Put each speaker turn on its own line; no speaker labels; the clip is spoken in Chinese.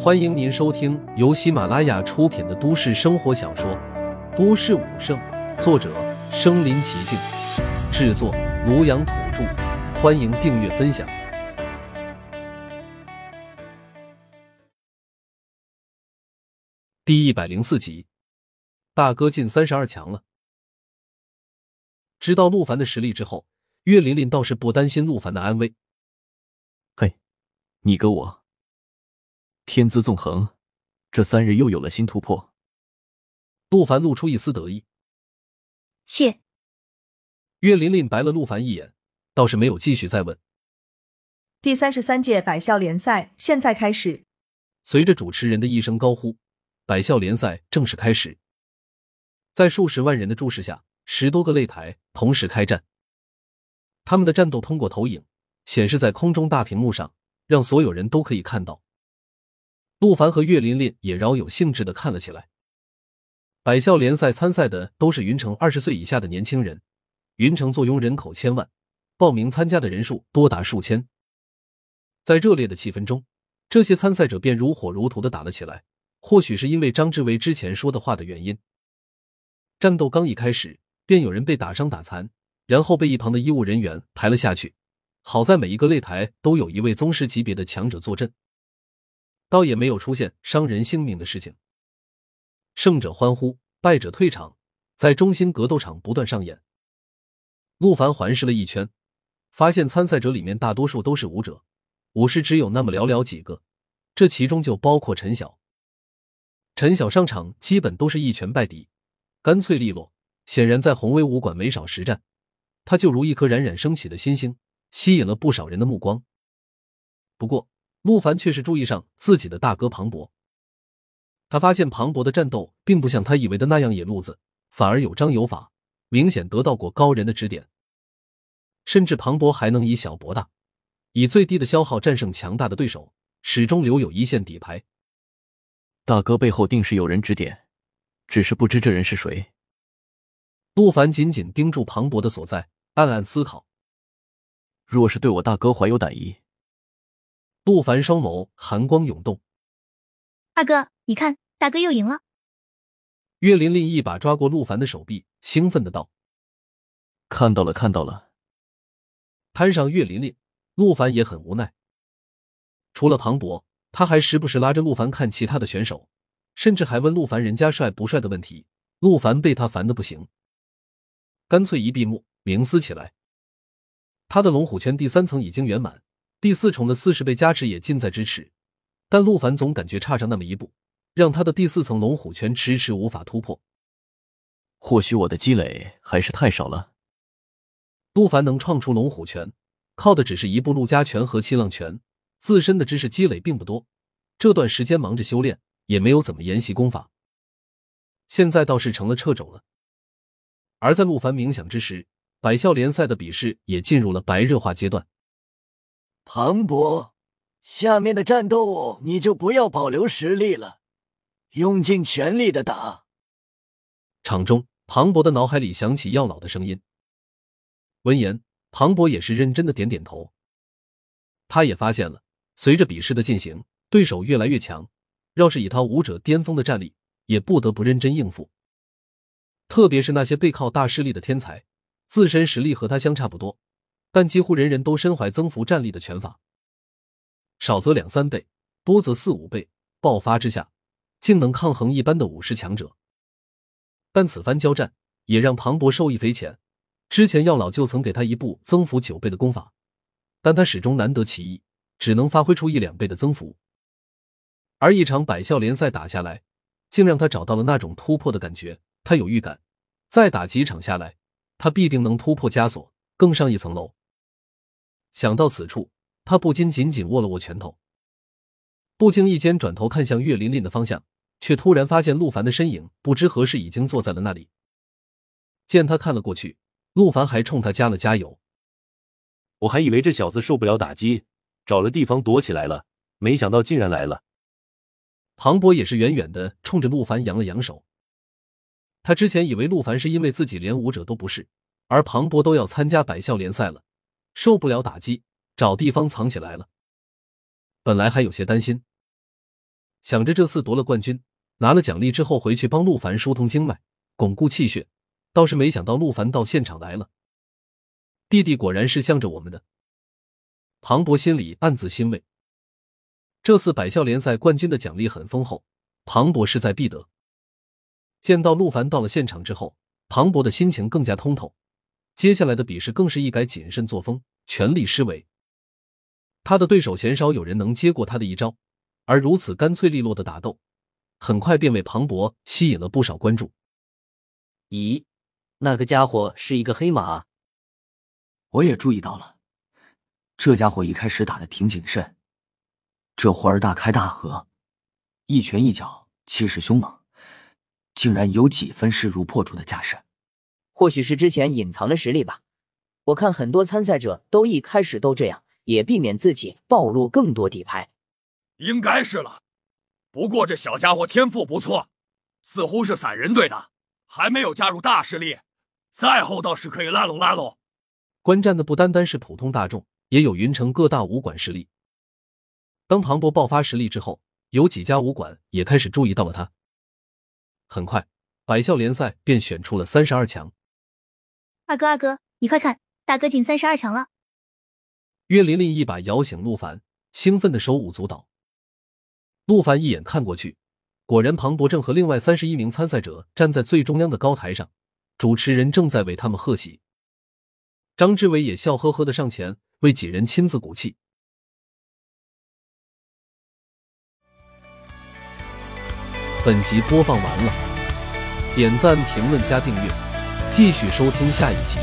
欢迎您收听由喜马拉雅出品的都市生活小说《都市武圣》，作者：身临其境，制作：庐阳土著。欢迎订阅分享。第一百零四集，大哥进三十二强了。知道陆凡的实力之后，岳琳琳倒是不担心陆凡的安危。
嘿，你哥我。天资纵横，这三日又有了新突破。
陆凡露出一丝得意。
切！
岳琳琳白了陆凡一眼，倒是没有继续再问。
第三十三届百校联赛现在开始。
随着主持人的一声高呼，百校联赛正式开始。在数十万人的注视下，十多个擂台同时开战。他们的战斗通过投影显示在空中大屏幕上，让所有人都可以看到。陆凡和岳琳琳也饶有兴致的看了起来。百校联赛参赛的都是云城二十岁以下的年轻人。云城坐拥人口千万，报名参加的人数多达数千。在热烈的气氛中，这些参赛者便如火如荼的打了起来。或许是因为张志伟之前说的话的原因，战斗刚一开始，便有人被打伤打残，然后被一旁的医务人员抬了下去。好在每一个擂台都有一位宗师级别的强者坐镇。倒也没有出现伤人性命的事情。胜者欢呼，败者退场，在中心格斗场不断上演。陆凡环视了一圈，发现参赛者里面大多数都是武者，武士只有那么寥寥几个，这其中就包括陈晓。陈晓上场基本都是一拳败敌，干脆利落，显然在红威武馆没少实战。他就如一颗冉冉升起的新星，吸引了不少人的目光。不过，陆凡却是注意上自己的大哥庞博，他发现庞博的战斗并不像他以为的那样野路子，反而有章有法，明显得到过高人的指点。甚至庞博还能以小博大，以最低的消耗战胜强大的对手，始终留有一线底牌。
大哥背后定是有人指点，只是不知这人是谁。
陆凡紧紧盯住庞博的所在，暗暗思考：
若是对我大哥怀有歹意。
陆凡双眸寒光涌动，
二哥，你看，大哥又赢了。
岳琳琳一把抓过陆凡的手臂，兴奋的道：“
看到了，看到了。”
摊上岳琳琳，陆凡也很无奈。除了庞博，他还时不时拉着陆凡看其他的选手，甚至还问陆凡人家帅不帅的问题。陆凡被他烦的不行，干脆一闭目冥思起来。他的龙虎圈第三层已经圆满。第四重的四十倍加持也近在咫尺，但陆凡总感觉差上那么一步，让他的第四层龙虎拳迟迟无法突破。
或许我的积累还是太少了。
陆凡能创出龙虎拳，靠的只是一部陆家拳和七浪拳，自身的知识积累并不多。这段时间忙着修炼，也没有怎么研习功法。现在倒是成了掣肘了。而在陆凡冥想之时，百校联赛的比试也进入了白热化阶段。
庞博，下面的战斗你就不要保留实力了，用尽全力的打。
场中，庞博的脑海里响起药老的声音。闻言，庞博也是认真的点点头。他也发现了，随着比试的进行，对手越来越强。要是以他武者巅峰的战力，也不得不认真应付。特别是那些背靠大势力的天才，自身实力和他相差不多。但几乎人人都身怀增幅战力的拳法，少则两三倍，多则四五倍，爆发之下竟能抗衡一般的武士强者。但此番交战也让庞博受益匪浅。之前药老就曾给他一部增幅九倍的功法，但他始终难得其意，只能发挥出一两倍的增幅。而一场百校联赛打下来，竟让他找到了那种突破的感觉。他有预感，再打几场下来，他必定能突破枷锁，更上一层楼。想到此处，他不禁紧紧握了握拳头，不经意间转头看向岳琳琳的方向，却突然发现陆凡的身影不知何时已经坐在了那里。见他看了过去，陆凡还冲他加了加油。
我还以为这小子受不了打击，找了地方躲起来了，没想到竟然来了。
庞博也是远远的冲着陆凡扬了扬手。他之前以为陆凡是因为自己连武者都不是，而庞博都要参加百校联赛了。受不了打击，找地方藏起来了。本来还有些担心，想着这次夺了冠军，拿了奖励之后回去帮陆凡疏通经脉，巩固气血。倒是没想到陆凡到现场来了，弟弟果然是向着我们的。庞博心里暗自欣慰，这次百校联赛冠军的奖励很丰厚，庞博势在必得。见到陆凡到了现场之后，庞博的心情更加通透。接下来的比试更是一改谨慎作风，全力施为。他的对手鲜少有人能接过他的一招，而如此干脆利落的打斗，很快便为庞博吸引了不少关注。
咦，那个家伙是一个黑马？
我也注意到了，这家伙一开始打的挺谨慎，这会儿大开大合，一拳一脚，气势凶猛，竟然有几分势如破竹的架势。
或许是之前隐藏的实力吧，我看很多参赛者都一开始都这样，也避免自己暴露更多底牌。
应该是了，不过这小家伙天赋不错，似乎是散人队的，还没有加入大势力，赛后倒是可以拉拢拉拢。
观战的不单单是普通大众，也有云城各大武馆势力。当庞博爆发实力之后，有几家武馆也开始注意到了他。很快，百校联赛便选出了三十二强。
二哥，二哥，你快看，大哥进三十二强了！
岳琳琳一把摇醒陆凡，兴奋的手舞足蹈。陆凡一眼看过去，果然庞博正和另外三十一名参赛者站在最中央的高台上，主持人正在为他们贺喜。张志伟也笑呵呵的上前为几人亲自鼓气。本集播放完了，点赞、评论、加订阅。继续收听下一集。